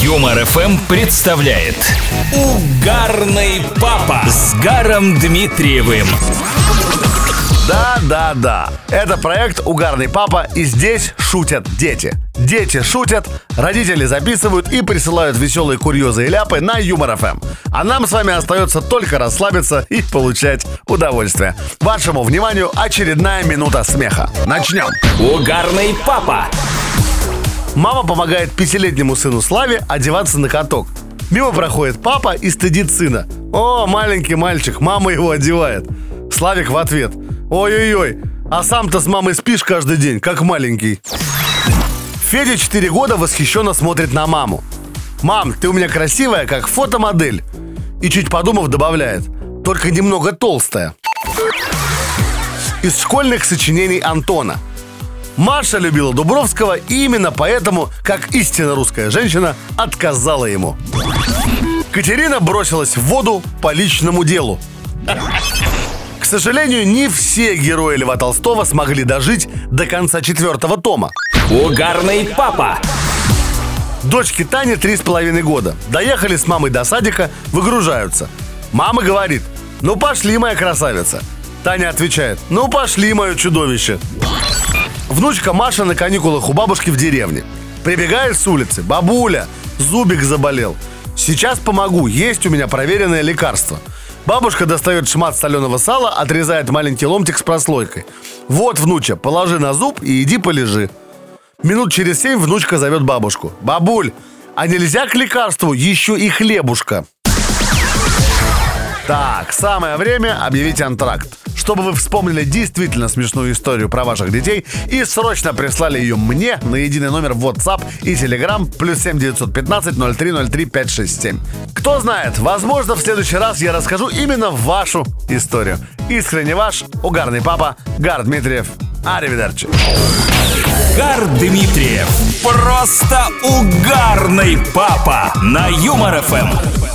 Юмор ФМ представляет Угарный папа с Гаром Дмитриевым. Да, да, да. Это проект «Угарный папа» и здесь шутят дети. Дети шутят, родители записывают и присылают веселые курьезы и ляпы на Юмор ФМ. А нам с вами остается только расслабиться и получать удовольствие. Вашему вниманию очередная минута смеха. Начнем. Угарный папа. Мама помогает пятилетнему сыну Славе одеваться на каток. Мимо проходит папа и стыдит сына. О, маленький мальчик, мама его одевает. Славик в ответ. Ой-ой-ой, а сам-то с мамой спишь каждый день, как маленький. Федя 4 года восхищенно смотрит на маму. «Мам, ты у меня красивая, как фотомодель». И чуть подумав добавляет. «Только немного толстая». Из школьных сочинений Антона – Маша любила Дубровского, и именно поэтому, как истинно русская женщина, отказала ему. Катерина бросилась в воду по личному делу. К сожалению, не все герои Льва Толстого смогли дожить до конца четвертого тома. Угарный папа. Дочке Тане три с половиной года. Доехали с мамой до садика, выгружаются. Мама говорит, ну пошли, моя красавица. Таня отвечает, ну пошли, мое чудовище. Внучка Маша на каникулах у бабушки в деревне. Прибегает с улицы. Бабуля, зубик заболел. Сейчас помогу, есть у меня проверенное лекарство. Бабушка достает шмат соленого сала, отрезает маленький ломтик с прослойкой. Вот, внуча, положи на зуб и иди полежи. Минут через семь внучка зовет бабушку. Бабуль, а нельзя к лекарству еще и хлебушка? Так, самое время объявить антракт чтобы вы вспомнили действительно смешную историю про ваших детей и срочно прислали ее мне на единый номер в WhatsApp и Telegram плюс 7 915 0303 567. Кто знает, возможно, в следующий раз я расскажу именно вашу историю. Искренне ваш, угарный папа Гар Дмитриев. Аривидерчи. Гар Дмитриев. Просто угарный папа на Юмор ФМ.